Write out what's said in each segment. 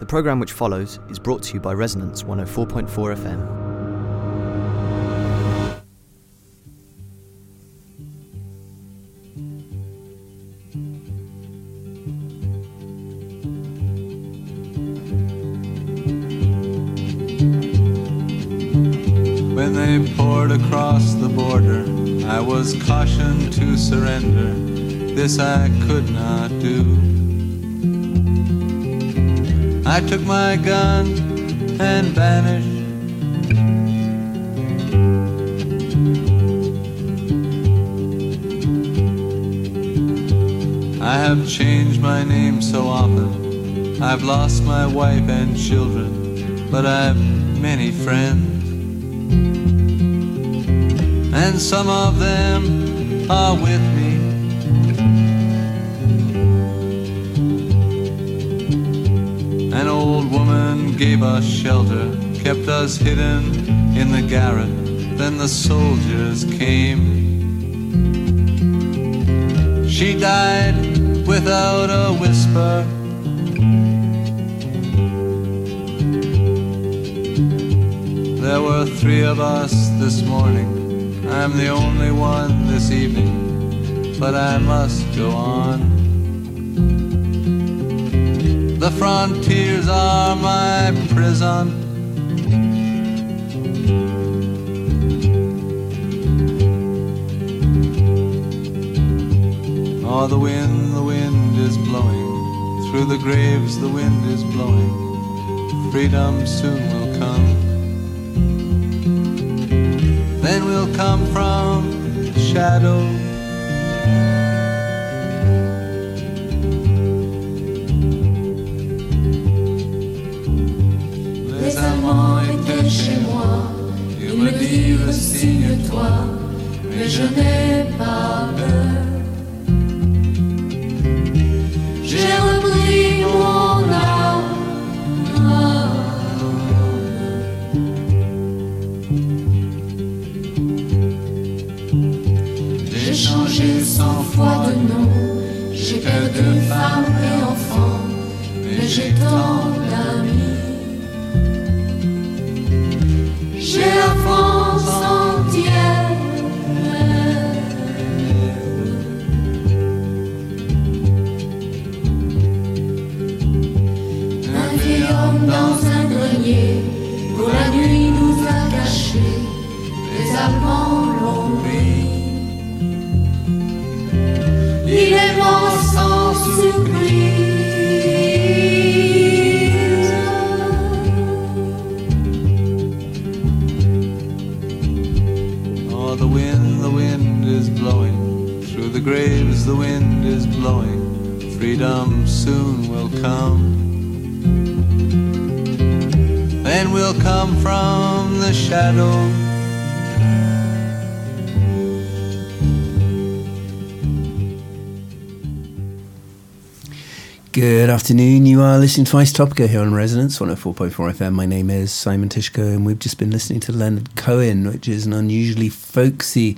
The programme which follows is brought to you by Resonance 104.4 FM. When they poured across the border, I was cautioned to surrender. This I could not do. I took my gun and vanished. I have changed my name so often. I've lost my wife and children, but I've many friends and some of them are with me. Us shelter, kept us hidden in the garret. Then the soldiers came. She died without a whisper. There were three of us this morning. I'm the only one this evening, but I must go on. The frontiers are my prison. Oh, the wind, the wind is blowing. Through the graves, the wind is blowing. Freedom soon will come. Then we'll come from shadow. Chez moi, ils me dirent signe-toi, mais je n'ai pas peur. Afternoon. You are listening to Isotopica here on Resonance 104.4 FM. My name is Simon Tyszko, and we've just been listening to Leonard Cohen, which is an unusually folksy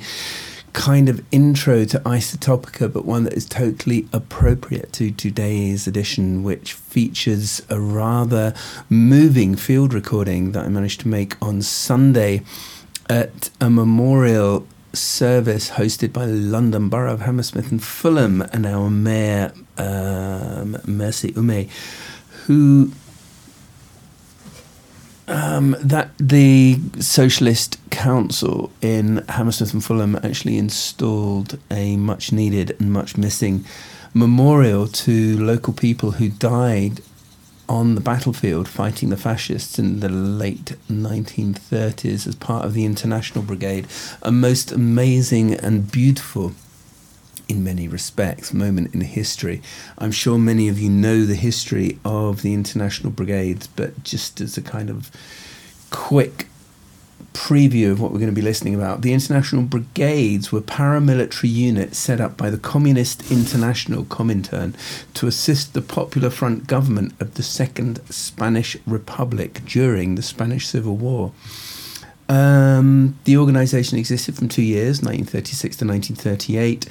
kind of intro to Isotopica, but one that is totally appropriate to today's edition, which features a rather moving field recording that I managed to make on Sunday at a memorial service hosted by London Borough of Hammersmith and Fulham and our mayor, um, Mercy Umeh, who um, that the Socialist Council in Hammersmith and Fulham actually installed a much needed and much missing memorial to local people who died on the battlefield fighting the fascists in the late 1930s as part of the International Brigade. A most amazing and beautiful in many respects, moment in history. I'm sure many of you know the history of the International Brigades, but just as a kind of quick preview of what we're going to be listening about, the International Brigades were paramilitary units set up by the Communist International Comintern to assist the Popular Front government of the Second Spanish Republic during the Spanish Civil War. Um, the organisation existed from two years, 1936 to 1938,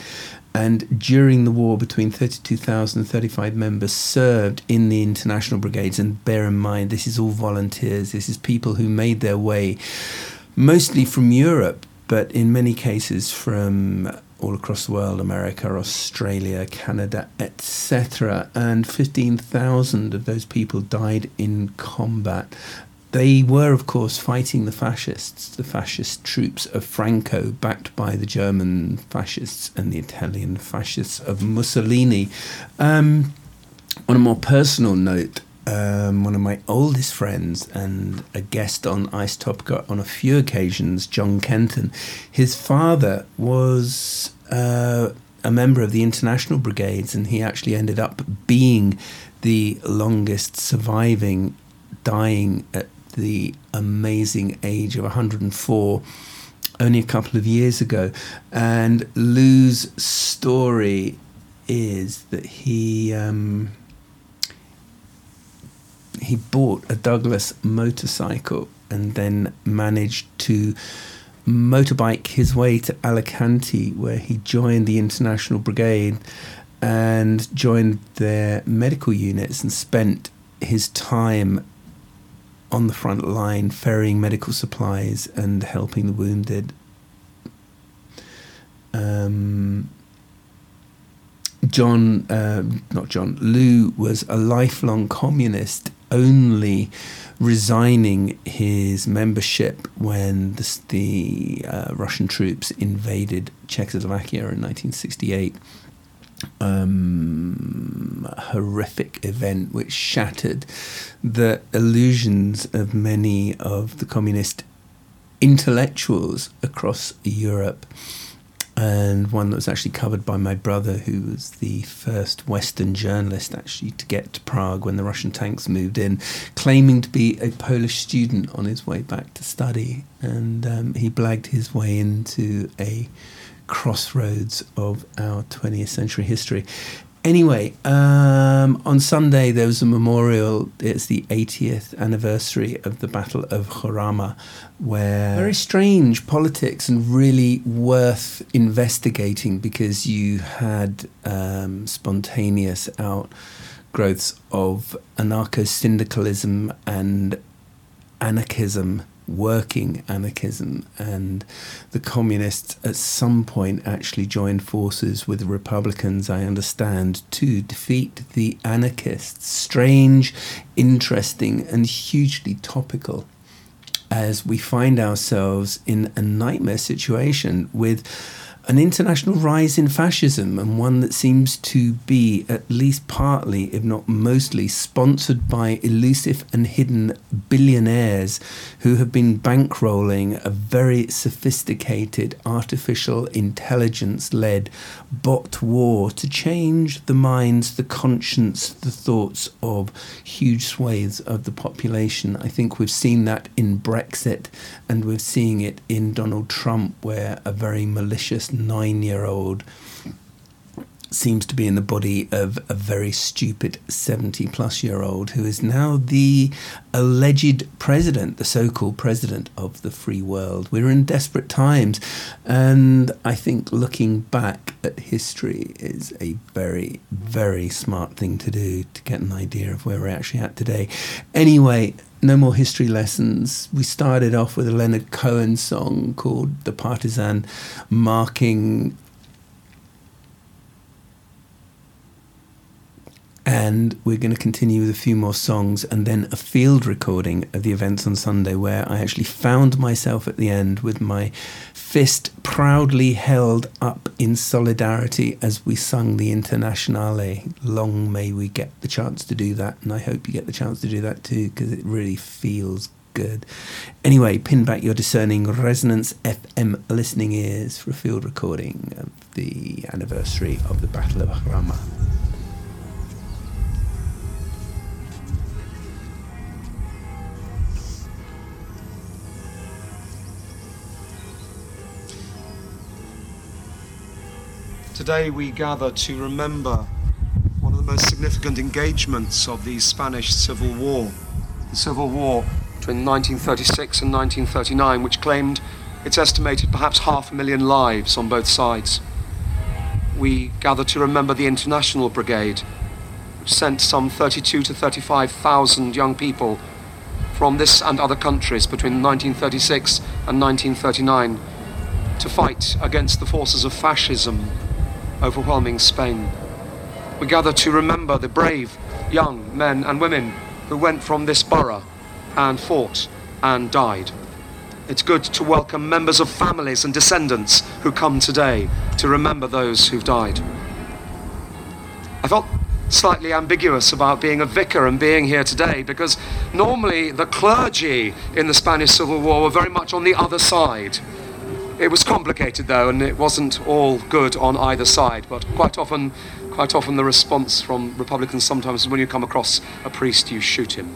and during the war, between 32,000 and 35 members served in the international brigades. And bear in mind, this is all volunteers, this is people who made their way mostly from Europe, but in many cases from all across the world America, Australia, Canada, etc. And 15,000 of those people died in combat. They were, of course, fighting the fascists, the fascist troops of Franco, backed by the German fascists and the Italian fascists of Mussolini. Um, on a more personal note, um, one of my oldest friends and a guest on Isotopica on a few occasions, John Kenton, his father was uh, a member of the International Brigades, and he actually ended up being the longest surviving, dying at the amazing age of 104 only a couple of years ago. And Lou's story is that he um, he bought a Douglas motorcycle and then managed to motorbike his way to Alicante, where he joined the International Brigade and joined their medical units and spent his time on the front line ferrying medical supplies and helping the wounded. Um, John, uh, not John, Lou was a lifelong communist, only resigning his membership when the, the uh, Russian troops invaded Czechoslovakia in 1968. Um, horrific event which shattered the illusions of many of the communist intellectuals across Europe and one that was actually covered by my brother, who was the first Western journalist actually to get to Prague when the Russian tanks moved in, claiming to be a Polish student on his way back to study. And um, he blagged his way into a crossroads of our 20th century history. Anyway, um, on Sunday there was a memorial. It's the 80th anniversary of the Battle of Jarama, where very strange politics and really worth investigating because you had um, spontaneous outgrowths of anarcho syndicalism and anarchism working anarchism, and the communists at some point actually joined forces with the Republicans, I understand, to defeat the anarchists. Strange, interesting, and hugely topical as we find ourselves in a nightmare situation with an international rise in fascism and one that seems to be at least partly, if not mostly, sponsored by elusive and hidden billionaires who have been bankrolling a very sophisticated artificial intelligence led bot war to change the minds, the conscience, the thoughts of huge swathes of the population. I think we've seen that in Brexit and we're seeing it in Donald Trump, where a very malicious nine year old seems to be in the body of a very stupid 70 plus year old who is now the alleged president, the so called president of the free world. We're in desperate times, and I think looking back at history is a very, very smart thing to do to get an idea of where we're actually at today. Anyway, no more history lessons. We started off with a Leonard Cohen song called The Partisan, marking and we're going to continue with a few more songs and then a field recording of the events on Sunday where I actually found myself at the end with my fist proudly held up in solidarity as we sung the Internationale. Long may we get the chance to do that, and I hope you get the chance to do that too because it really feels good. Anyway, pin back your discerning Resonance FM listening ears for a field recording of the anniversary of the Battle of Jarama. Today we gather to remember one of the most significant engagements of the Spanish Civil War. The Civil War between 1936 and 1939, which claimed it's estimated perhaps half a million lives on both sides. We gather to remember the International Brigade, which sent some 32 to 35,000 young people from this and other countries between 1936 and 1939 to fight against the forces of fascism overwhelming Spain. We gather to remember the brave young men and women who went from this borough and fought and died. It's good to welcome members of families and descendants who come today to remember those who've died. I felt slightly ambiguous about being a vicar and being here today because normally the clergy in the Spanish Civil War were very much on the other side. It was complicated though, and it wasn't all good on either side. But quite often, quite often, the response from Republicans sometimes is when you come across a priest, you shoot him.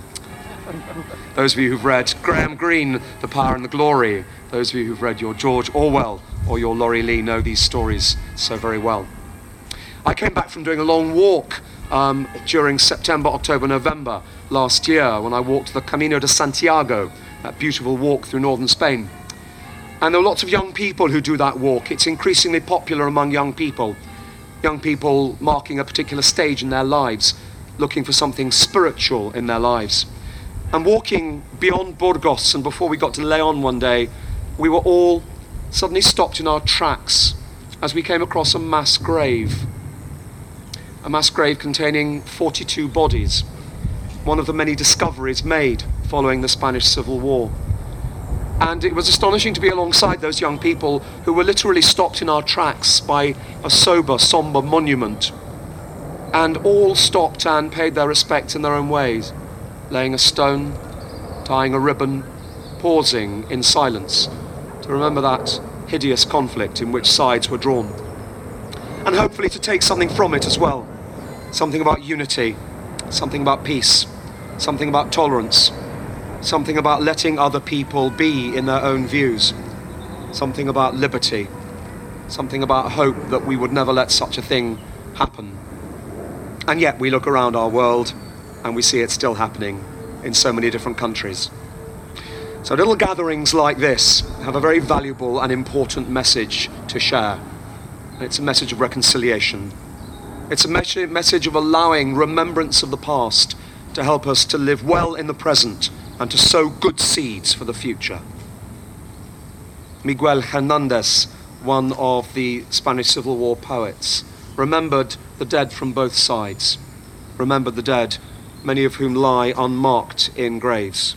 Those of you who've read Graham Greene, The Power and the Glory, those of you who've read your George Orwell or your Laurie Lee know these stories so very well. I came back from doing a long walk um, during September, October, November last year when I walked the Camino de Santiago, that beautiful walk through northern Spain. And there are lots of young people who do that walk. It's increasingly popular among young people. Young people marking a particular stage in their lives, looking for something spiritual in their lives. And walking beyond Burgos, and before we got to Leon one day, we were all suddenly stopped in our tracks as we came across a mass grave a mass grave containing 42 bodies, one of the many discoveries made following the Spanish Civil War. And it was astonishing to be alongside those young people who were literally stopped in our tracks by a sober, somber monument. And all stopped and paid their respects in their own ways, laying a stone, tying a ribbon, pausing in silence to remember that hideous conflict in which sides were drawn and hopefully to take something from it as well. Something about unity, something about peace, something about tolerance, something about letting other people be in their own views, something about liberty, something about hope that we would never let such a thing happen. And yet we look around our world and we see it still happening in so many different countries. So little gatherings like this have a very valuable and important message to share. It's a message of reconciliation. It's a message of allowing remembrance of the past to help us to live well in the present and to sow good seeds for the future. Miguel Hernandez, one of the Spanish Civil War poets, remembered the dead from both sides, remembered the dead, many of whom lie unmarked in graves.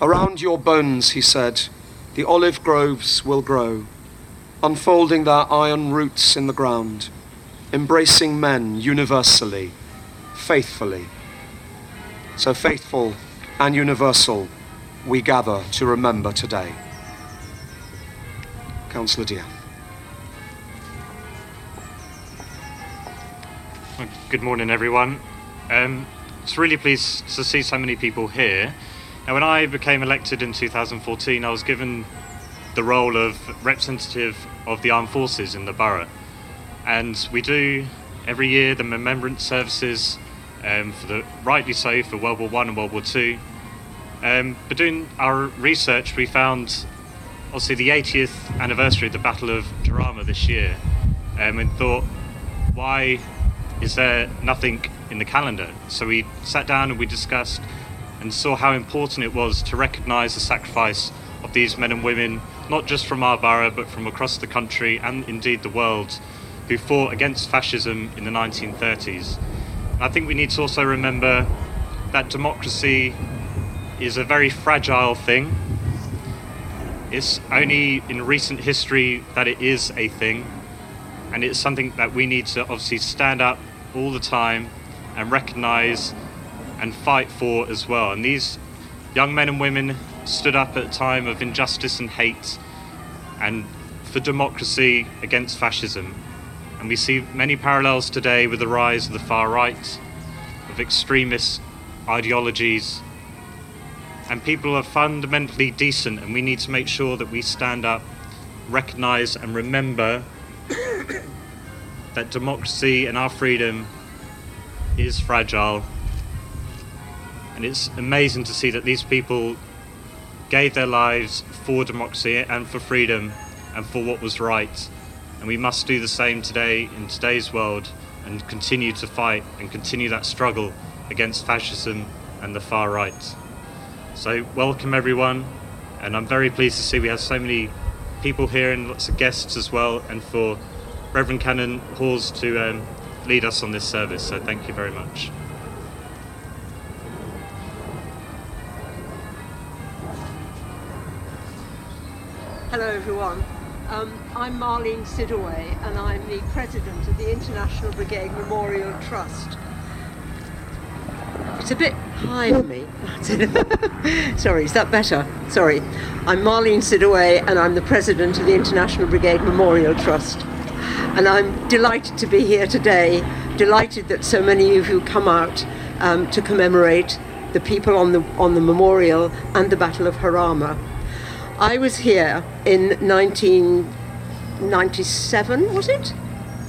Around your bones, he said, the olive groves will grow unfolding their iron roots in the ground, embracing men universally, faithfully. So faithful and universal, we gather to remember today. Councillor Diaz. Good morning, everyone. Um, it's really pleased to see so many people here. Now, when I became elected in 2014, I was given the role of representative of the armed forces in the borough. And we do every year the remembrance services um, for the rightly so for World War One and World War Two. Um, but doing our research, we found obviously the 80th anniversary of the Battle of Jarama this year, um, and thought, why is there nothing in the calendar? So we sat down and we discussed and saw how important it was to recognise the sacrifice of these men and women not just from our borough, but from across the country and indeed the world, who fought against fascism in the 1930s. I think we need to also remember that democracy is a very fragile thing. It's only in recent history that it is a thing, and it's something that we need to obviously stand up all the time and recognize and fight for as well. And these young men and women stood up at a time of injustice and hate and for democracy against fascism. And we see many parallels today with the rise of the far right, of extremist ideologies. And people are fundamentally decent, and we need to make sure that we stand up, recognize, and remember that democracy and our freedom is fragile And it's amazing to see that these people gave their lives for democracy and for freedom and for what was right. And we must do the same today in today's world and continue to fight and continue that struggle against fascism and the far right. So, welcome everyone, and I'm very pleased to see we have so many people here and lots of guests as well, and for Reverend Canon Halls to um, lead us on this service. So, thank you very much. Hello, everyone. Um, I'm Marlene Sidaway, and I'm the president of the International Brigade Memorial Trust. It's a bit high for me. Sorry, is that better? Sorry. I'm Marlene Sidaway, and I'm the president of the International Brigade Memorial Trust. And I'm delighted to be here today, delighted that so many of you come out um, to commemorate the people on the, on the memorial and the Battle of Jarama. I was here in 1997, was it?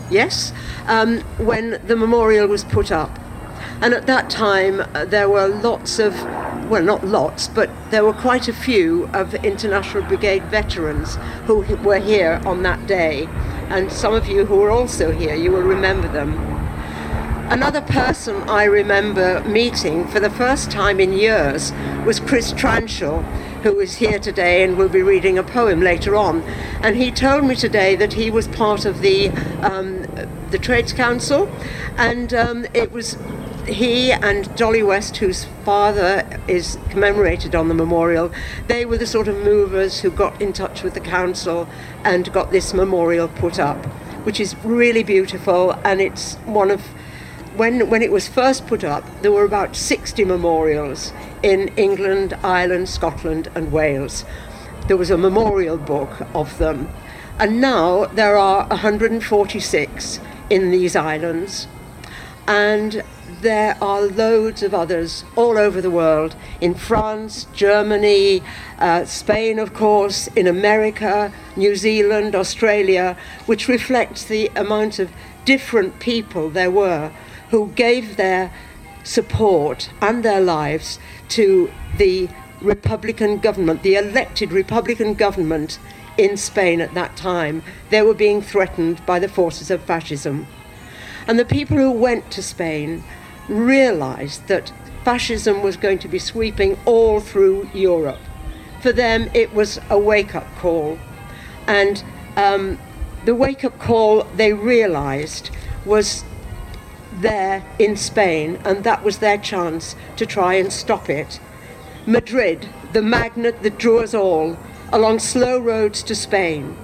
Yes, um, when the memorial was put up. And at that time, uh, there were lots of, well, not lots, but there were quite a few of International Brigade veterans who were here on that day. And some of you who were also here, you will remember them. Another person I remember meeting for the first time in years was Chris Tranchell, who is here today and will be reading a poem later on. And he told me today that he was part of the um, the Trades Council, and um, it was he and Dolly West, whose father is commemorated on the memorial, they were the sort of movers who got in touch with the council and got this memorial put up, which is really beautiful, and it's one of when, when it was first put up, there were about 60 memorials in England, Ireland, Scotland, and Wales. There was a memorial book of them. And now there are 146 in these islands. And there are loads of others all over the world in France, Germany, uh, Spain, of course, in America, New Zealand, Australia, which reflects the amount of different people there were who gave their support and their lives to the Republican government, the elected Republican government in Spain at that time. They were being threatened by the forces of fascism. And the people who went to Spain realized that fascism was going to be sweeping all through Europe. For them, it was a wake up call. And um, the wake up call they realized was there in Spain, and that was their chance to try and stop it. Madrid, the magnet that drew us all along slow roads to Spain.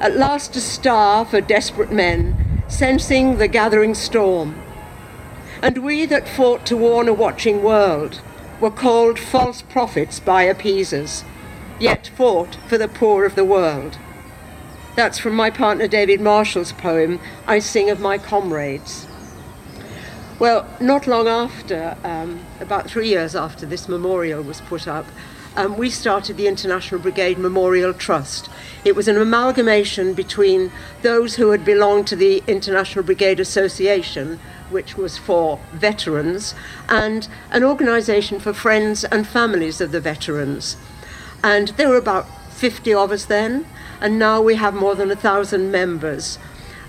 At last, a star for desperate men, sensing the gathering storm. And we that fought to warn a watching world were called false prophets by appeasers, yet fought for the poor of the world. That's from my partner David Marshall's poem, I Sing of My Comrades. Well, not long after, um, about three years after this memorial was put up, um, we started the International Brigade Memorial Trust. It was an amalgamation between those who had belonged to the International Brigade Association, which was for veterans, and an organisation for friends and families of the veterans. And there were about 50 of us then, and now we have more than a thousand members.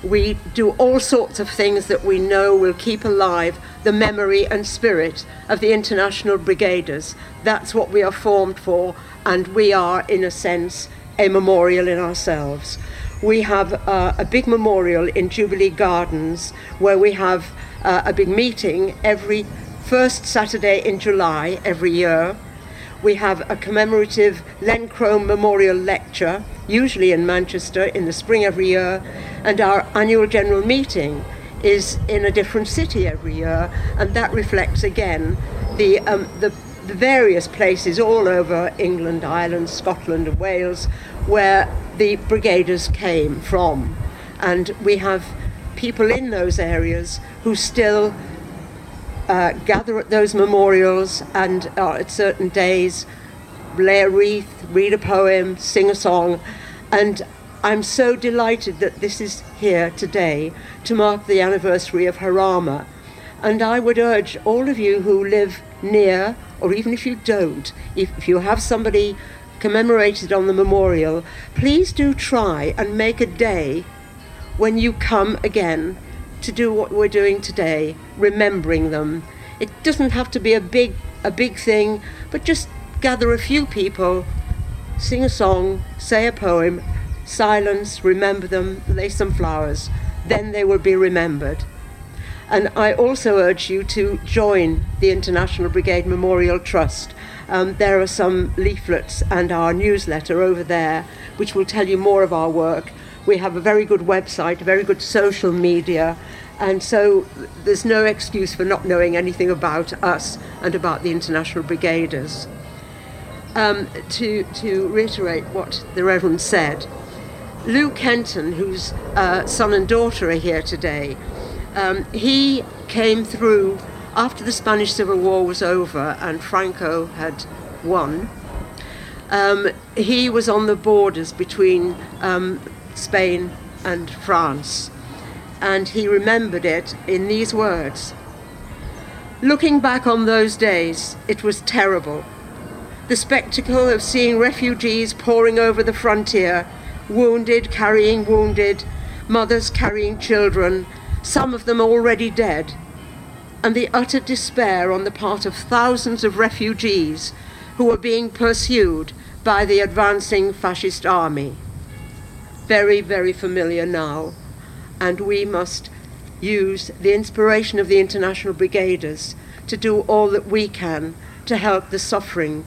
We do all sorts of things that we know will keep alive the memory and spirit of the International Brigaders. That's what we are formed for, and we are, in a sense, a memorial in ourselves. We have uh, a big memorial in Jubilee Gardens where we have uh, a big meeting every first Saturday in July every year. We have a commemorative Len Crome Memorial Lecture, usually in Manchester in the spring every year, and our annual general meeting is in a different city every year, and that reflects again the, um, the, the various places all over England, Ireland, Scotland, and Wales where the brigaders came from. And we have people in those areas who still uh, gather at those memorials and uh, at certain days lay a wreath, read a poem, sing a song. And I'm so delighted that this is here today to mark the anniversary of Jarama. And I would urge all of you who live near or even if you don't, if, if you have somebody commemorated on the memorial, please do try and make a day when you come again to do what we're doing today, remembering them. It doesn't have to be a big a big thing, but just gather a few people, sing a song, say a poem, silence, remember them, lay some flowers, then they will be remembered. And I also urge you to join the International Brigade Memorial Trust. Um, there are some leaflets and our newsletter over there which will tell you more of our work. We have a very good website, very good social media, and so there's no excuse for not knowing anything about us and about the International Brigaders. Um, to, to reiterate what the Reverend said, Lou Kenton, whose uh, son and daughter are here today, um, he came through after the Spanish Civil War was over and Franco had won. Um, he was on the borders between um, Spain and France, and he remembered it in these words Looking back on those days, it was terrible. The spectacle of seeing refugees pouring over the frontier, wounded carrying wounded, mothers carrying children, some of them already dead, and the utter despair on the part of thousands of refugees who were being pursued by the advancing fascist army. Very, very familiar now, and we must use the inspiration of the International Brigaders to do all that we can to help the suffering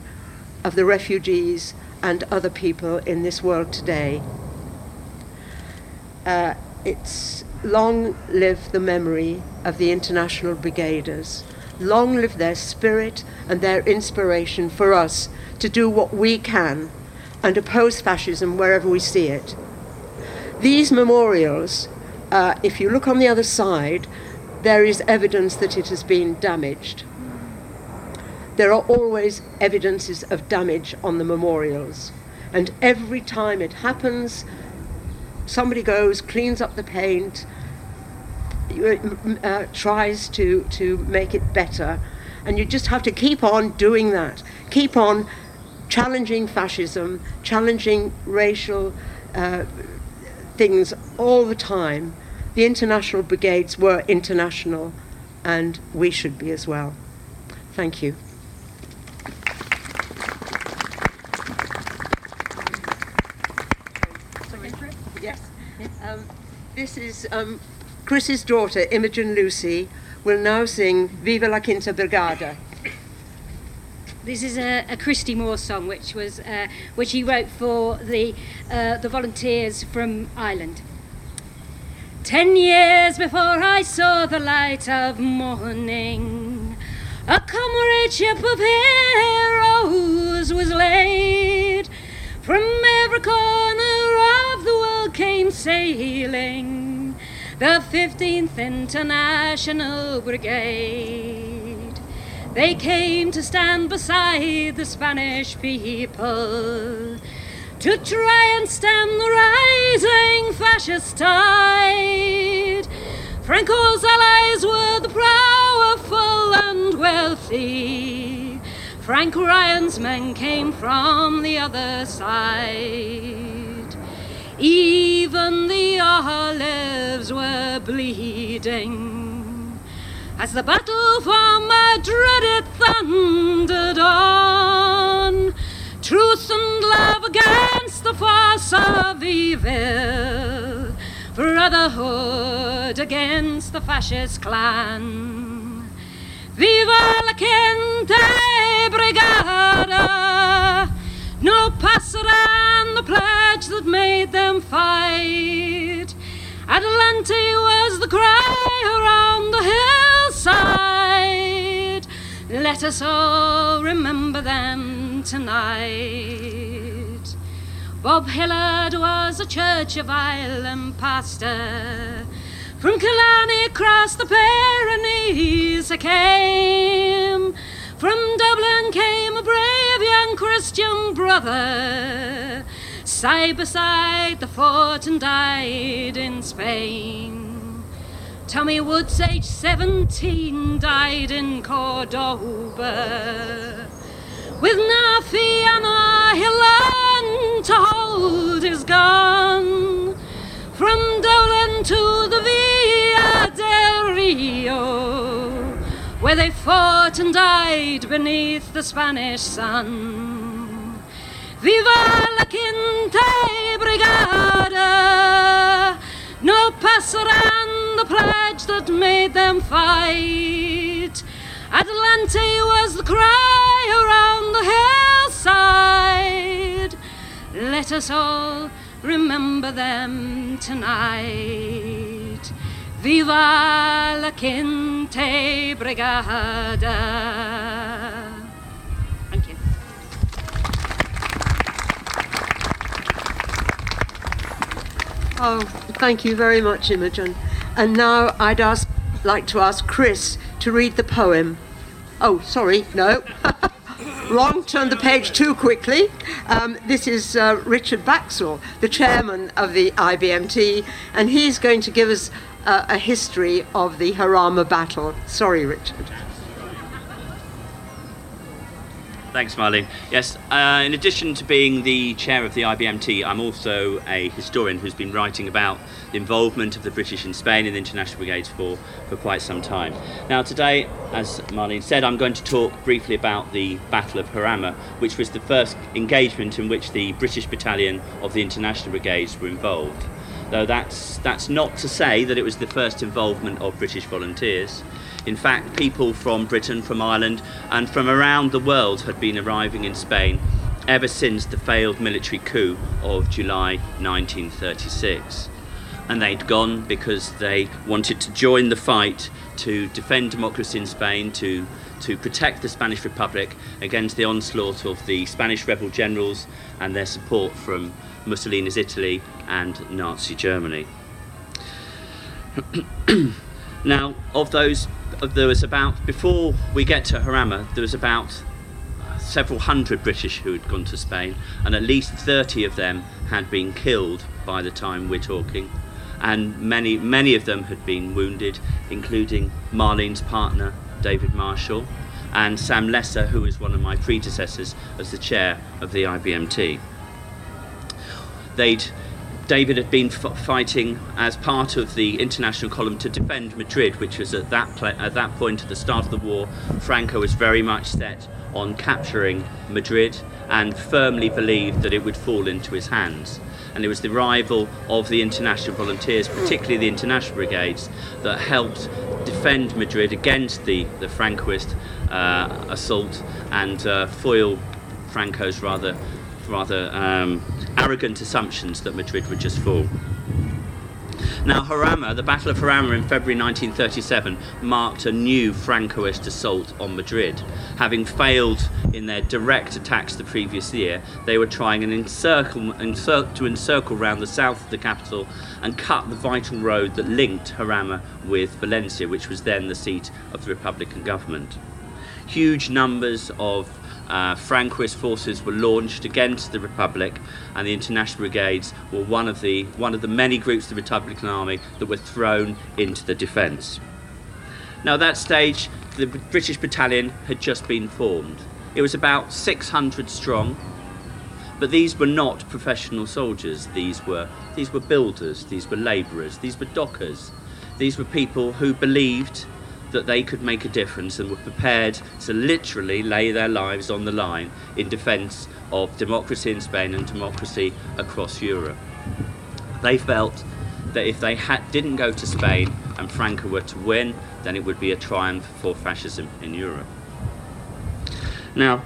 of the refugees and other people in this world today. Uh, it's long live the memory of the International Brigaders. Long live their spirit and their inspiration for us to do what we can and oppose fascism wherever we see it. These memorials, uh, if you look on the other side, there is evidence that it has been damaged. There are always evidences of damage on the memorials, and every time it happens, somebody goes, cleans up the paint, uh, tries to, to make it better. And you just have to keep on doing that. Keep on challenging fascism, challenging racial uh, things all the time. The international brigades were international, and we should be as well. Thank you. Yes. Um, this is um, Chris's daughter, Imogen Lucy, will now sing Viva la Quinta Brigada. This is a, a Christy Moore song, which was uh, which he wrote for the uh, the volunteers from Ireland. Ten years before I saw the light of morning, a comradeship of heroes was laid. From every corner of the world came sailing the 15th International Brigade. They came to stand beside the Spanish people to try and stem the rising fascist tide. Franco's allies were the powerful and wealthy. Frank Ryan's men came from the other side. Even the olives were bleeding as the battle for Madrid it thundered on. Truth and love against the force of evil, brotherhood against the fascist clan. Viva la Quinta Brigada! No pasarán the pledge that made them fight. Adelante was the cry around the hillside. Let us all remember them tonight. Bob Hilliard was a Church of Ireland pastor. From Killarney across the Pyrenees he came. From Dublin came a brave young Christian brother, side by side the fought and died in Spain. Tommy Woods, age 17, died in Cordoba. With Na Fianna, he learned to hold his gun. From Dolan to the Villa del Rio, where they fought and died beneath the Spanish sun. Viva la Quinta Brigada! No pasarán the pledge that made them fight. Adelante was the cry around the hillside. Let us all remember them tonight. Viva la Quinta Brigada. Oh, thank you very much, Imogen. And now I'd ask, like to ask Chris to read the poem. Oh, sorry, no. Wrong, turned the page too quickly. Um, this is uh, Richard Baxell, the chairman of the IBMT, and he's going to give us uh, a history of the Jarama battle. Sorry, Richard. Thanks, Marlene. Yes, uh, in addition to being the chair of the IBMT, I'm also a historian who's been writing about the involvement of the British in Spain in the international brigades for, for quite some time. Now, today, as Marlene said, I'm going to talk briefly about the Battle of Jarama, which was the first engagement in which the British battalion of the international brigades were involved. Though that's, that's not to say that it was the first involvement of British volunteers. In fact, people from Britain, from Ireland, and from around the world had been arriving in Spain ever since the failed military coup of July 1936. And they'd gone because they wanted to join the fight to defend democracy in Spain, to, to protect the Spanish Republic against the onslaught of the Spanish rebel generals and their support from Mussolini's Italy and Nazi Germany. now, of those there was about before we get to Jarama, there was about uh, several hundred British who had gone to Spain, and at least 30 of them had been killed by the time we're talking, and many many of them had been wounded, including Marlene's partner David Marshall, and Sam Lesser, who was one of my predecessors as the chair of the IBMT. They'd David had been f- fighting as part of the international column to defend Madrid, which was at that pla- at that point at the start of the war. Franco was very much set on capturing Madrid and firmly believed that it would fall into his hands. And it was the arrival of the international volunteers, particularly the international brigades, that helped defend Madrid against the, the Francoist uh, assault and uh, foil Franco's rather rather um, arrogant assumptions that Madrid would just fall. Now, Jarama, the Battle of Jarama in February 1937, marked a new Francoist assault on Madrid. Having failed in their direct attacks the previous year, they were trying an encircle, encir- to encircle round the south of the capital and cut the vital road that linked Jarama with Valencia, which was then the seat of the Republican government. Huge numbers of uh, Francoist forces were launched against the Republic, and the International Brigades were one of the one of the many groups of the Republican Army that were thrown into the defence. Now, at that stage, the British battalion had just been formed. It was about 600 strong, but these were not professional soldiers. These were these were builders. These were labourers. These were dockers. These were people who believed that they could make a difference and were prepared to literally lay their lives on the line in defence of democracy in Spain and democracy across Europe. They felt that if they had, didn't go to Spain and Franco were to win, then it would be a triumph for fascism in Europe. Now,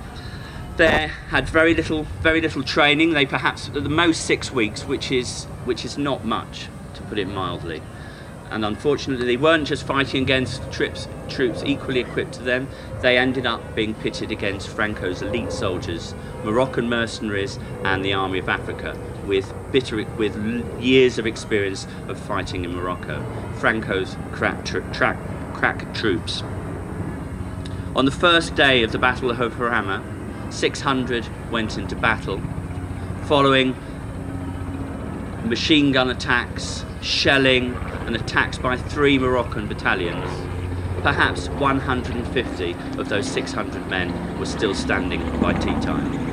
they had very little, very little training. They perhaps at the most six weeks, which is which is not much, to put it mildly and unfortunately they weren't just fighting against troops, troops equally equipped to them, they ended up being pitted against Franco's elite soldiers, Moroccan mercenaries and the Army of Africa, with bitter, with years of experience of fighting in Morocco, Franco's crack, tra- crack troops. On the first day of the Battle of Jarama, 600 went into battle, following machine gun attacks, shelling, and attacks by three Moroccan battalions. Perhaps 150 of those 600 men were still standing by tea time.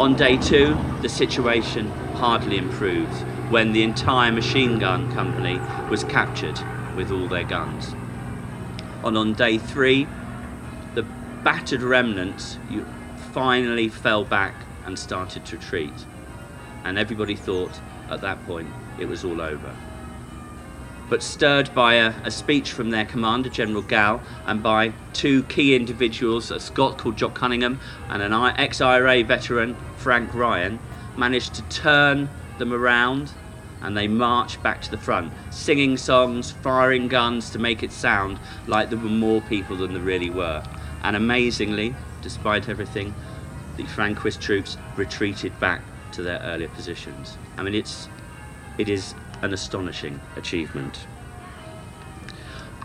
On day two, the situation hardly improved when the entire machine gun company was captured with all their guns. And on day three, the battered remnants finally fell back and started to retreat. And everybody thought at that point it was all over. But stirred by a, a, speech from their commander, General Gall, and by two key individuals, a Scot called Jock Cunningham and an ex IRA veteran, Frank Ryan, managed to turn them around and they marched back to the front, singing songs, firing guns to make it sound like there were more people than there really were. And amazingly, despite everything, the Franquist troops retreated back to their earlier positions. I mean, it's, it is an astonishing achievement.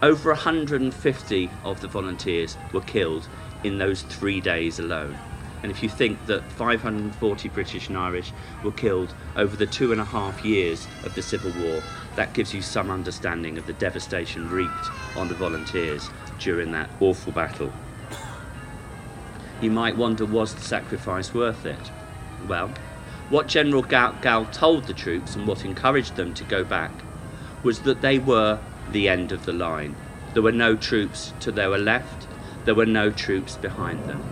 Over 150 of the volunteers were killed in those three days alone. And if you think that 540 British and Irish were killed over the two and a half years of the Civil War, that gives you some understanding of the devastation wreaked on the volunteers during that awful battle. You might wonder was the sacrifice worth it? Well, what General Gall told the troops and what encouraged them to go back was that they were the end of the line. There were no troops to their left, there were no troops behind them.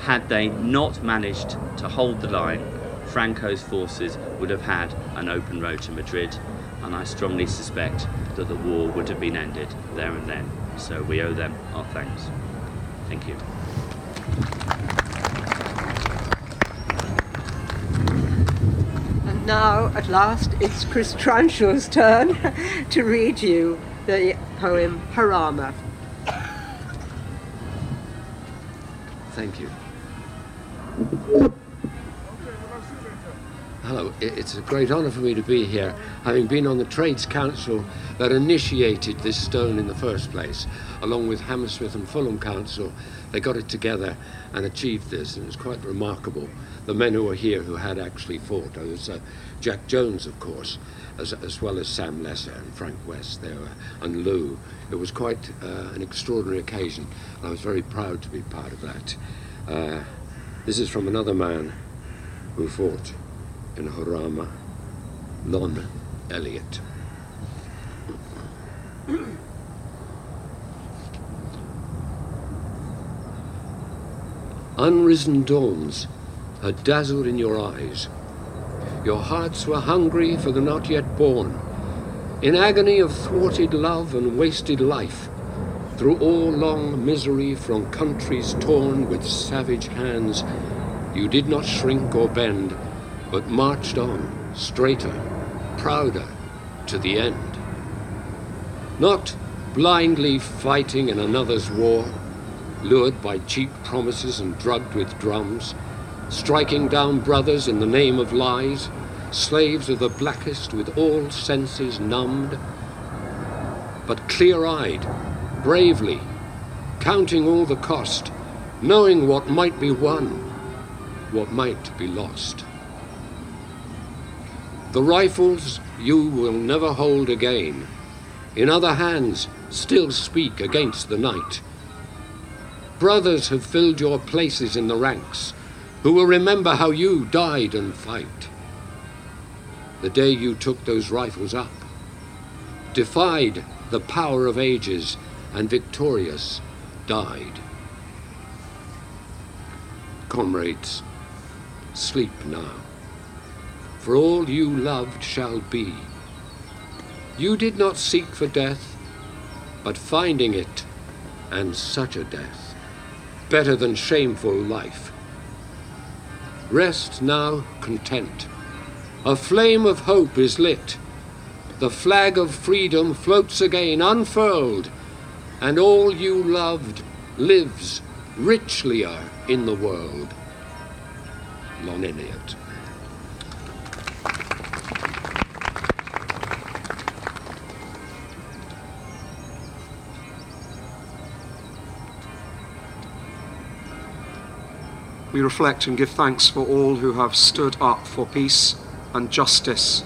Had they not managed to hold the line, Franco's forces would have had an open road to Madrid, and I strongly suspect that the war would have been ended there and then. So we owe them our thanks. Thank you. Now, at last, it's Chris Transhaw's turn to read you the poem Jarama. Thank you. Hello, it's a great honour for me to be here, having been on the Trades Council that initiated this stone in the first place, along with Hammersmith and Fulham Council. They got it together and achieved this, and it's quite remarkable. The men who were here who had actually fought, there was uh, Jack Jones, of course, as, as well as Sam Lesser and Frank West there, and Lou. It was quite uh, an extraordinary occasion, and I was very proud to be part of that. Uh, this is from another man who fought in Jarama, Lon Elliott. Unrisen dawns had dazzled in your eyes. Your hearts were hungry for the not yet born. In agony of thwarted love and wasted life, through all long misery from countries torn with savage hands, you did not shrink or bend, but marched on, straighter, prouder, to the end. Not blindly fighting in another's war, lured by cheap promises and drugged with drums, striking down brothers in the name of lies, slaves of the blackest with all senses numbed, but clear eyed, bravely, counting all the cost, knowing what might be won, what might be lost. The rifles you will never hold again, in other hands still speak against the night. Brothers have filled your places in the ranks, who will remember how you died and fight. The day you took those rifles up, defied the power of ages and victorious died. Comrades, sleep now, for all you loved shall be. You did not seek for death, but finding it, and such a death, better than shameful life. Rest now content. A flame of hope is lit. The flag of freedom floats again unfurled and all you loved lives richlier in the world. Lon Elliott. We reflect and give thanks for all who have stood up for peace and justice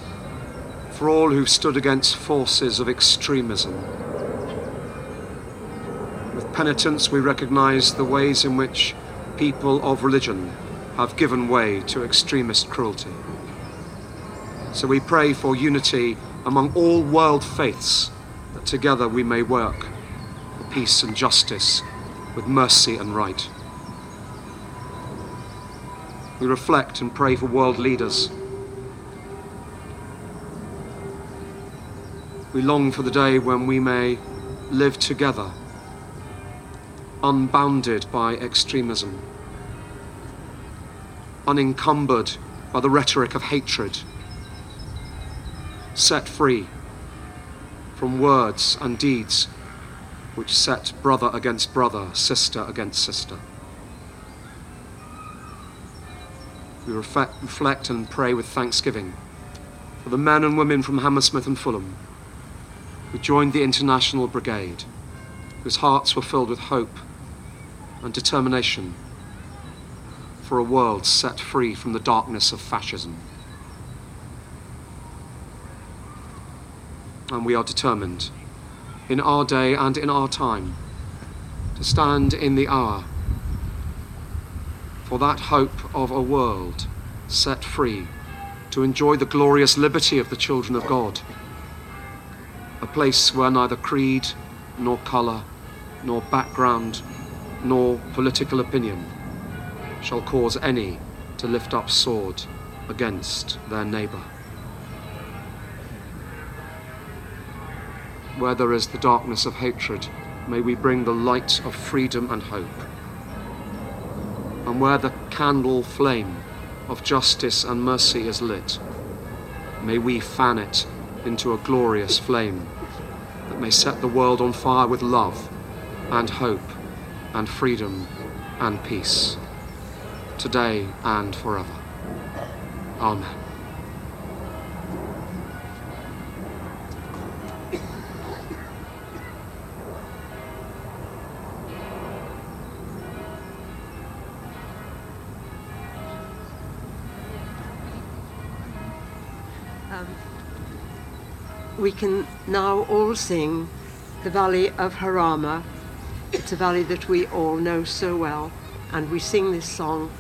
for all who've stood against forces of extremism. With penitence, we recognize the ways in which people of religion have given way to extremist cruelty. So we pray for unity among all world faiths, that together we may work for peace and justice with mercy and right. We reflect and pray for world leaders. We long for the day when we may live together, unbounded by extremism, unencumbered by the rhetoric of hatred, set free from words and deeds which set brother against brother, sister against sister. We reflect, and pray with thanksgiving for the men and women from Hammersmith and Fulham who joined the International Brigade, whose hearts were filled with hope and determination for a world set free from the darkness of fascism. And we are determined, in our day and in our time, to stand in the hour for that hope of a world set free to enjoy the glorious liberty of the children of God. A place where neither creed, nor colour, nor background, nor political opinion shall cause any to lift up sword against their neighbour. Where there is the darkness of hatred, may we bring the light of freedom and hope and where the candle flame of justice and mercy is lit, may we fan it into a glorious flame that may set the world on fire with love and hope and freedom and peace, today and forever. Amen. We can now all sing the Valley of Jarama. It's a valley that we all know so well, and we sing this song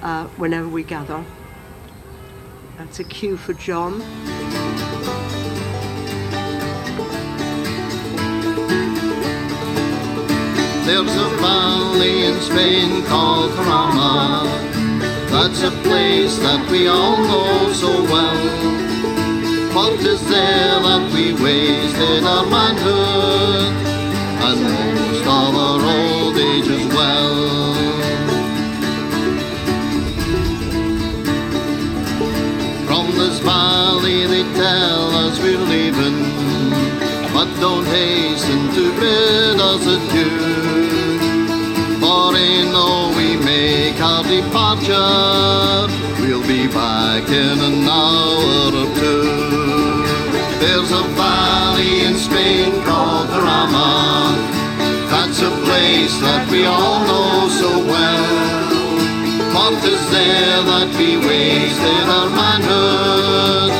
uh, whenever we gather. That's a cue for John. There's a valley in Spain called Jarama. That's a place that we all know so well. What is there that we wasted our manhood and most of our old age as well? From this valley they tell us we're leaving, but don't hasten to bid us adieu. For in though we make our departure, we'll be back in an hour or two. There's a valley in Spain called Jarama. That's a place that we all know so well. Is there that we wasted our manhood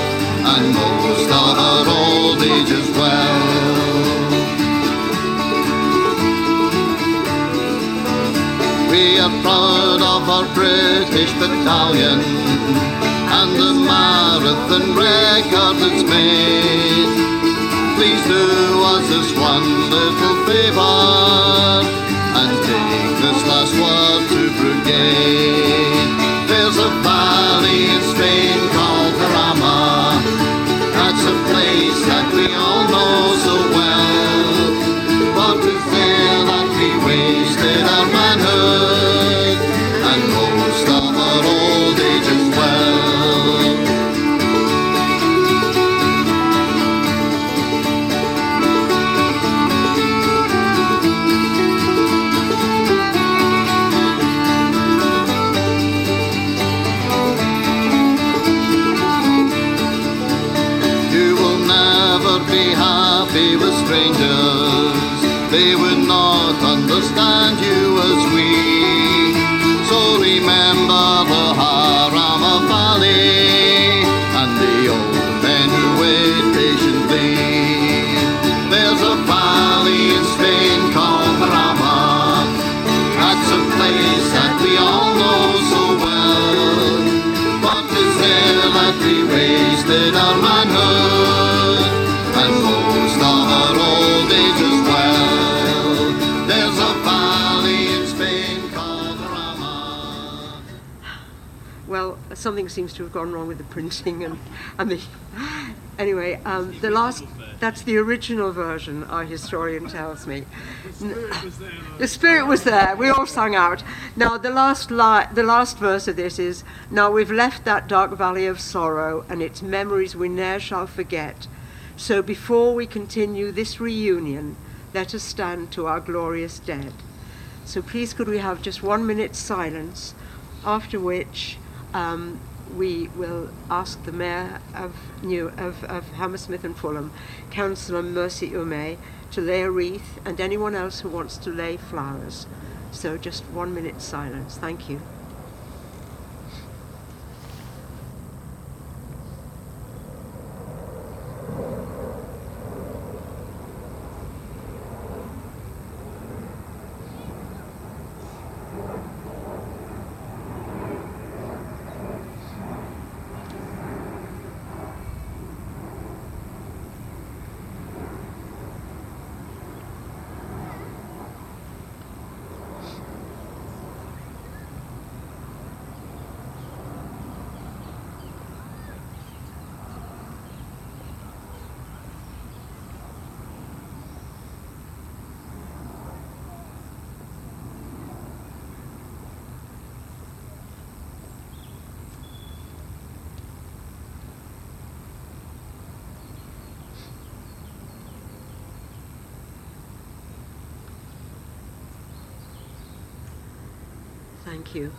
and most of our old age as well? We are proud of our British battalion the marathon record it's made. Please do us this one little favor and take this last word to brigade. There's a valley in Spain manhood, and most of old age as well. There's a valley in Spain called Rama. Well, something seems to have gone wrong with the printing and, and the. Anyway, um, the last. That's the original version, our historian tells me. The spirit was there. We all sung out. Now, the last, li- the last verse of this is Now we've left that dark valley of sorrow, and its memories we ne'er shall forget. So before we continue this reunion, let us stand to our glorious dead. So please, could we have just one minute's silence, after which um, we will ask the Mayor of, New, of, of Hammersmith and Fulham, Councillor Mercy Umeh, to lay a wreath, and anyone else who wants to lay flowers. So just one minute's silence. Thank you. Thank you.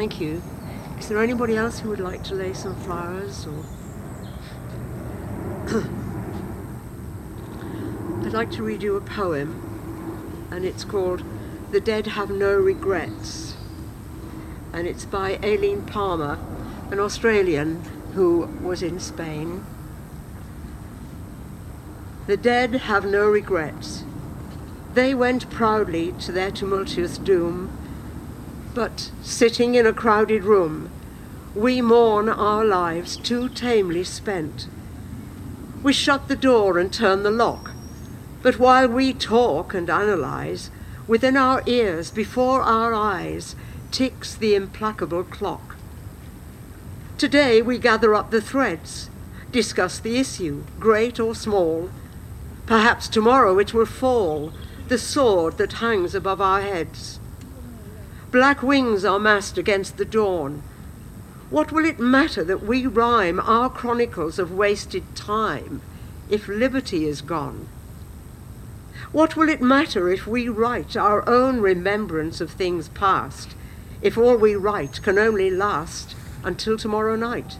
Thank you. Is there anybody else who would like to lay some flowers or I'd like to read you a poem and it's called The Dead Have No Regrets and it's by Aileen Palmer, an Australian who was in Spain. The dead have no regrets. They went proudly to their tumultuous doom but sitting in a crowded room, we mourn our lives too tamely spent. We shut the door and turn the lock, but while we talk and analyze, within our ears, before our eyes, ticks the implacable clock. Today we gather up the threads, discuss the issue, great or small. Perhaps tomorrow it will fall, the sword that hangs above our heads. Black wings are massed against the dawn. What will it matter that we rhyme our chronicles of wasted time if liberty is gone? What will it matter if we write our own remembrance of things past, if all we write can only last until tomorrow night?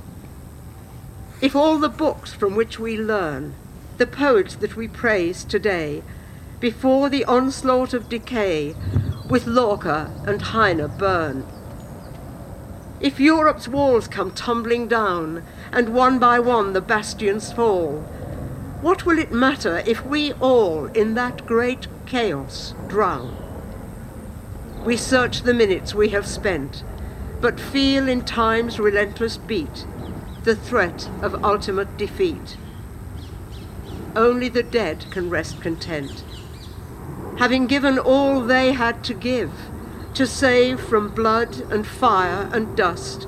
If all the books from which we learn, the poets that we praise today, before the onslaught of decay, with Lorca and Heine burn. If Europe's walls come tumbling down, and one by one the bastions fall, what will it matter if we all in that great chaos drown? We search the minutes we have spent, but feel in time's relentless beat the threat of ultimate defeat. Only the dead can rest content having given all they had to give to save from blood and fire and dust,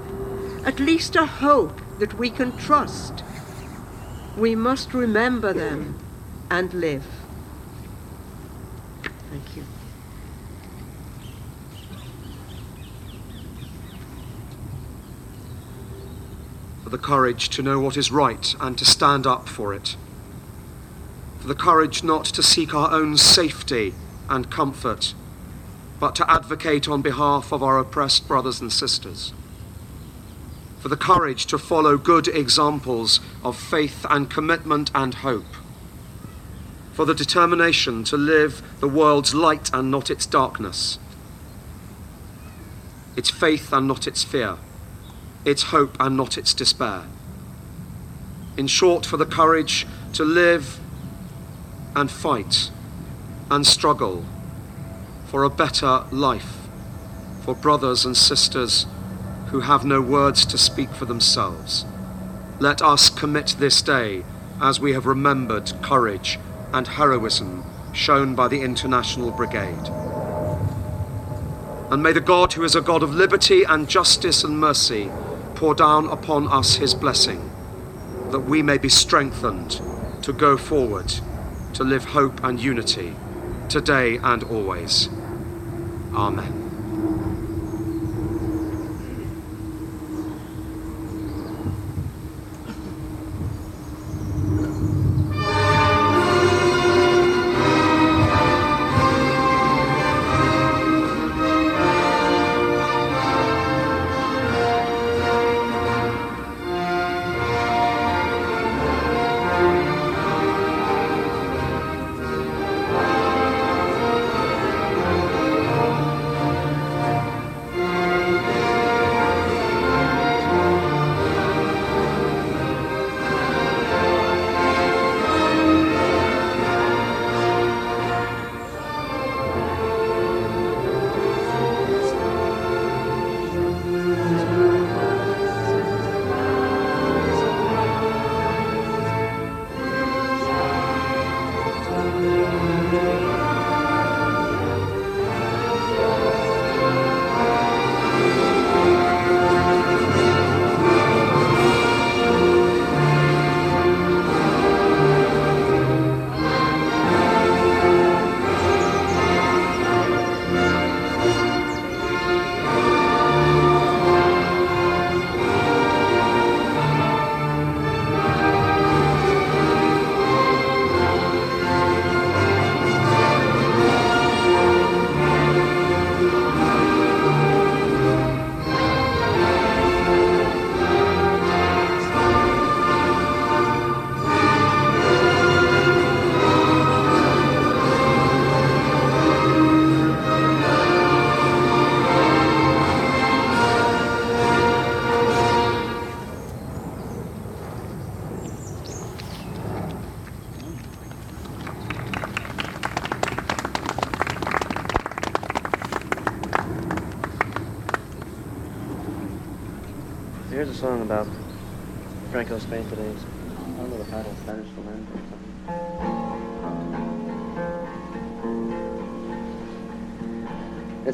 at least a hope that we can trust. We must remember them and live. Thank you. For the courage to know what is right and to stand up for it. For the courage not to seek our own safety and comfort, but to advocate on behalf of our oppressed brothers and sisters, for the courage to follow good examples of faith and commitment and hope, for the determination to live the world's light and not its darkness, its faith and not its fear, its hope and not its despair. In short, for the courage to live and fight and struggle for a better life for brothers and sisters who have no words to speak for themselves. Let us commit this day as we have remembered courage and heroism shown by the International Brigade. And may the God who is a God of liberty and justice and mercy pour down upon us his blessing, that we may be strengthened to go forward, to live hope and unity, today and always. Amen.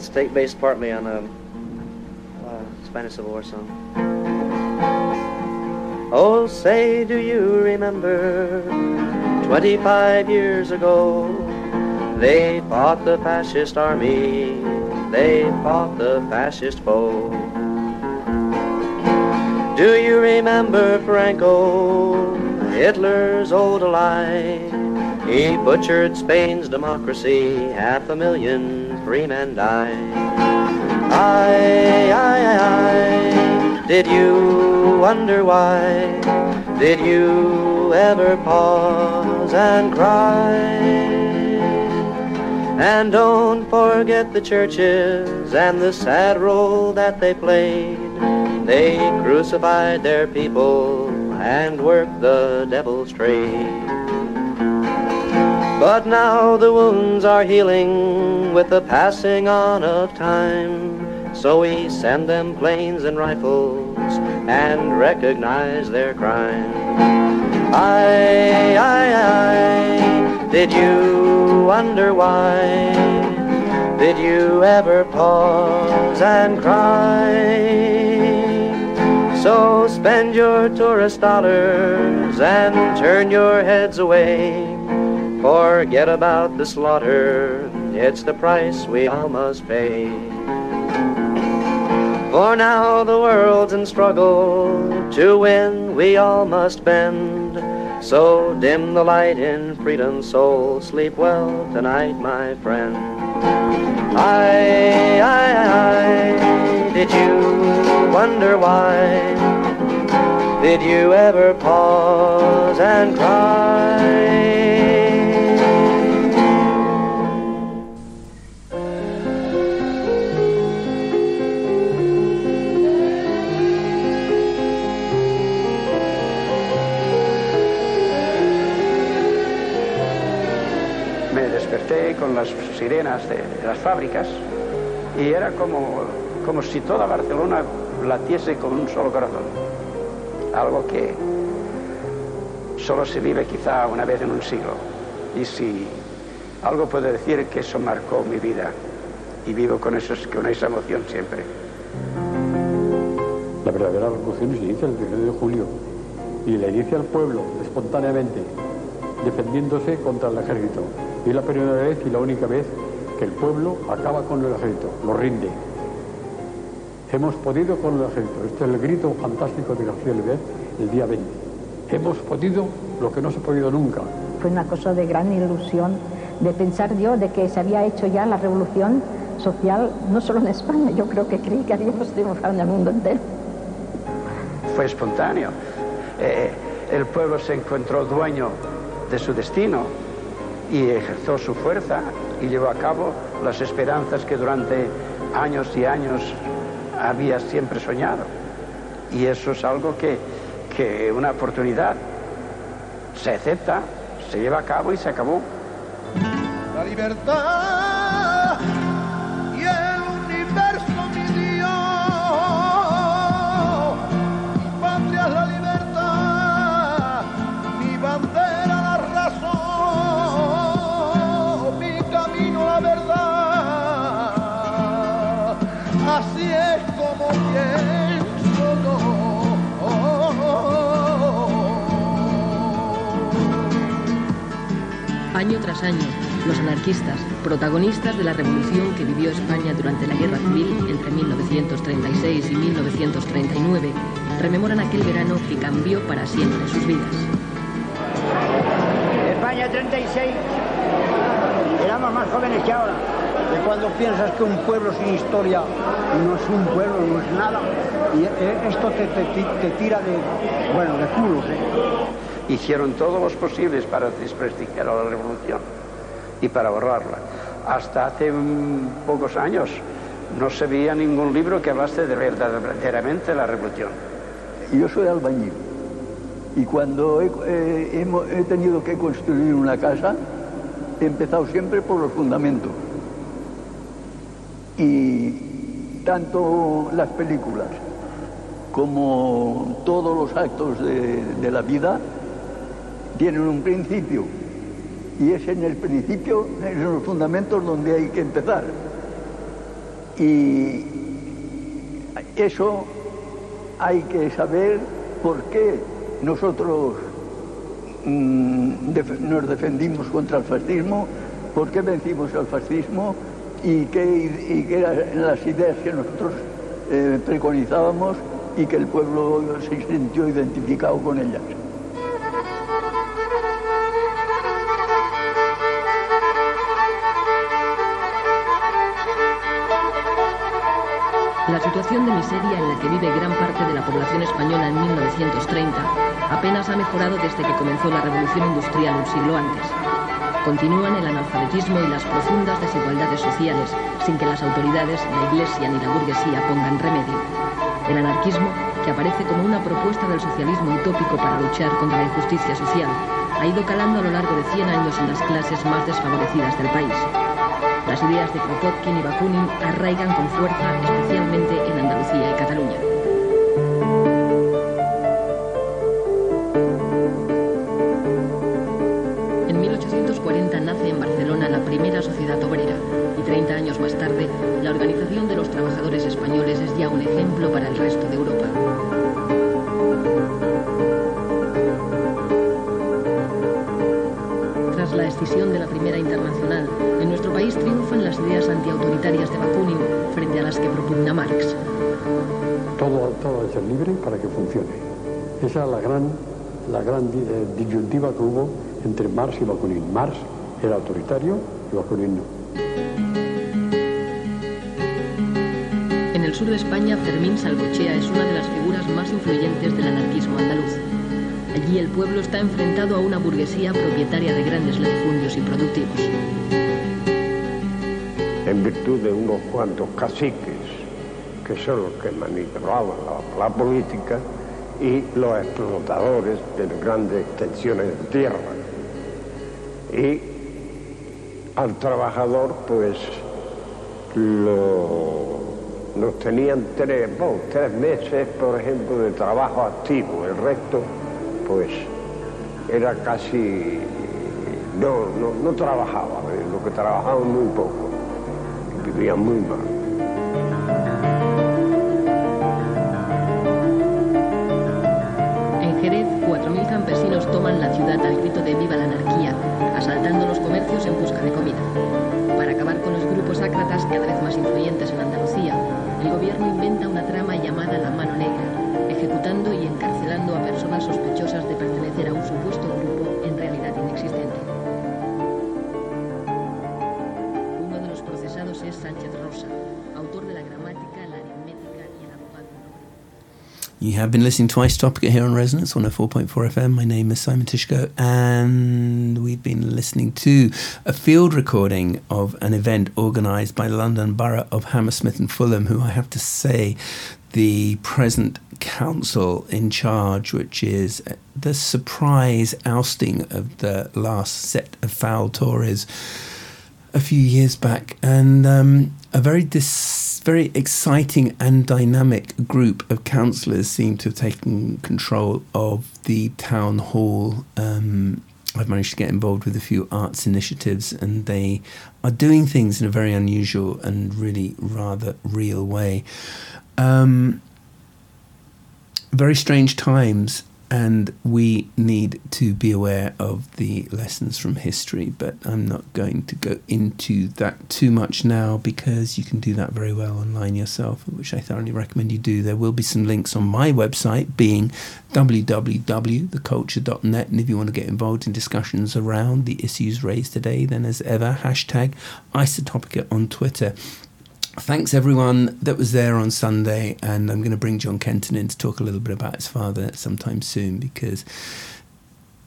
It's take based partly on a, a Spanish Civil War song. Oh, say, do you remember 25 years ago? They fought the fascist army, they fought the fascist foe. Do you remember Franco, Hitler's old ally? He butchered Spain's democracy, half a million free men died. Aye, aye, aye, did you wonder why? Did you ever pause and cry? And don't forget the churches and the sad role that they played. They crucified their people and worked the devil's trade. But now the wounds are healing with the passing on of time. So we send them planes and rifles and recognize their crime. Aye, aye, aye, did you wonder why? Did you ever pause and cry? So spend your tourist dollars and turn your heads away. Forget about the slaughter, it's the price we all must pay. For now the world's in struggle. To win, we all must bend. So dim the light in freedom's soul. Sleep well tonight, my friend. I, I, I, did you wonder why? Did you ever pause and cry? Con las sirenas de, las fábricas y era como, como si toda Barcelona latiese con un solo corazón. Algo que solo se vive quizá una vez en un siglo. Y si algo puedo decir que eso marcó mi vida y vivo con, esos, con esa emoción siempre. La verdadera revolución se inicia el 1 de julio y le inicia al pueblo espontáneamente, defendiéndose contra el ejército. Y es la primera vez y la única vez que el pueblo acaba con el ejército, lo rinde. Hemos podido con el ejército. Este es el grito fantástico de García Oliver el día 20. Hemos podido lo que no se ha podido nunca. Fue una cosa de gran ilusión de pensar yo de que se había hecho ya la revolución social, no solo en España, yo creo que creí que habíamos triunfado en el mundo entero. Fue espontáneo. Eh, el pueblo se encontró dueño de su destino y ejerció su fuerza y llevó a cabo las esperanzas que durante años y años había siempre soñado. Y eso es algo que, que una oportunidad se acepta, se lleva a cabo y se acabó. La libertad tras año, los anarquistas, protagonistas de la revolución que vivió España durante la Guerra Civil entre 1936 y 1939, rememoran aquel verano que cambió para siempre sus vidas. España 36. Éramos más jóvenes que ahora. De cuando piensas que un pueblo sin historia no es un pueblo, no es nada, y eh, esto te, te, te tira de, bueno, de culos. ¿eh? Hicieron todos los posibles para desprestigiar a la revolución y para borrarla. Hasta hace pocos años no se veía ningún libro que hablase de verdaderamente la revolución. Yo soy albañil y cuando he, eh, he tenido que construir una casa, he empezado siempre por los fundamentos. Y tanto las películas como todos los actos de la vida tienen un principio. Y es en el principio, en los fundamentos donde hay que empezar. Y eso hay que saber por qué nosotros mm, nos defendimos contra el fascismo, por qué vencimos al fascismo y qué, y qué eran las ideas que nosotros eh, preconizábamos y que el pueblo se sintió identificado con ellas. Situación de miseria en la que vive gran parte de la población española en 1930 apenas ha mejorado desde que comenzó la revolución industrial un siglo antes. Continúan el analfabetismo y las profundas desigualdades sociales sin que las autoridades, la Iglesia ni la burguesía pongan remedio. El anarquismo, que aparece como una propuesta del socialismo utópico para luchar contra la injusticia social, ha ido calando a lo largo de 100 años en las clases más desfavorecidas del país. Las ideas de Kropotkin y Bakunin arraigan con fuerza, especialmente en Andalucía y Cataluña. En 1840 nace en Barcelona la primera sociedad obrera y 30 años más tarde la Organización de los Trabajadores Españoles es ya un ejemplo para el resto de Europa. Tras la escisión de la Primera Internacional, país triunfan las ideas antiautoritarias de Bakunin frente a las que propugna Marx. Todo, todo ha de ser libre para que funcione. Esa es la gran, la gran eh, disyuntiva que hubo entre Marx y Bakunin. Marx era autoritario y Bakunin no. En el sur de España, Fermín Salvochea es una de las figuras más influyentes del anarquismo andaluz. Allí el pueblo está enfrentado a una burguesía propietaria de grandes latifundios y productivos. En virtud de unos cuantos caciques, que son los que manipulaban la, política, y los explotadores de grandes extensiones de tierra. Y al trabajador, pues, lo, nos tenían tres, tres meses, por ejemplo, de trabajo activo. El resto, pues, era casi, no, no, no trabajaba, lo que trabajaban muy poco, vivían muy mal. Autor de la gramática, la aritmética y el. You have been listening to Isotopica here on Resonance 104.4 FM. My name is Simon Tyszko, and we've been listening to a field recording of an event organised by the London Borough of Hammersmith and Fulham, who I have to say, the present council in charge, which is the surprise ousting of the last set of foul Tories a few years back, and um, a very dis- very exciting and dynamic group of councillors seem to have taken control of the town hall. Um, I've managed to get involved with a few arts initiatives, and they are doing things in a very unusual and really rather real way. Um, very strange times, and we need to be aware of the lessons from history. But I'm not going to go into that too much now because you can do that very well online yourself, which I thoroughly recommend you do. There will be some links on my website, being www.theculture.net. And if you want to get involved in discussions around the issues raised today, then as ever, hashtag Isotopica on Twitter. Thanks everyone that was there on Sunday, and I'm going to bring John Kenton in to talk a little bit about his father sometime soon because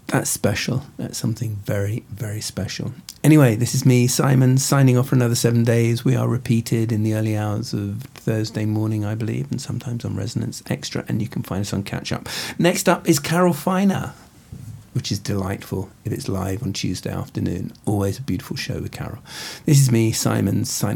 that's special. That's something very, very special. Anyway, this is me, Simon, signing off for another seven days. We are repeated in the early hours of Thursday morning, I believe, and sometimes on Resonance Extra, and you can find us on Catch Up. Next up is Carol Feiner, which is delightful if it's live on Tuesday afternoon. Always a beautiful show with Carol. This is me, Simon, signing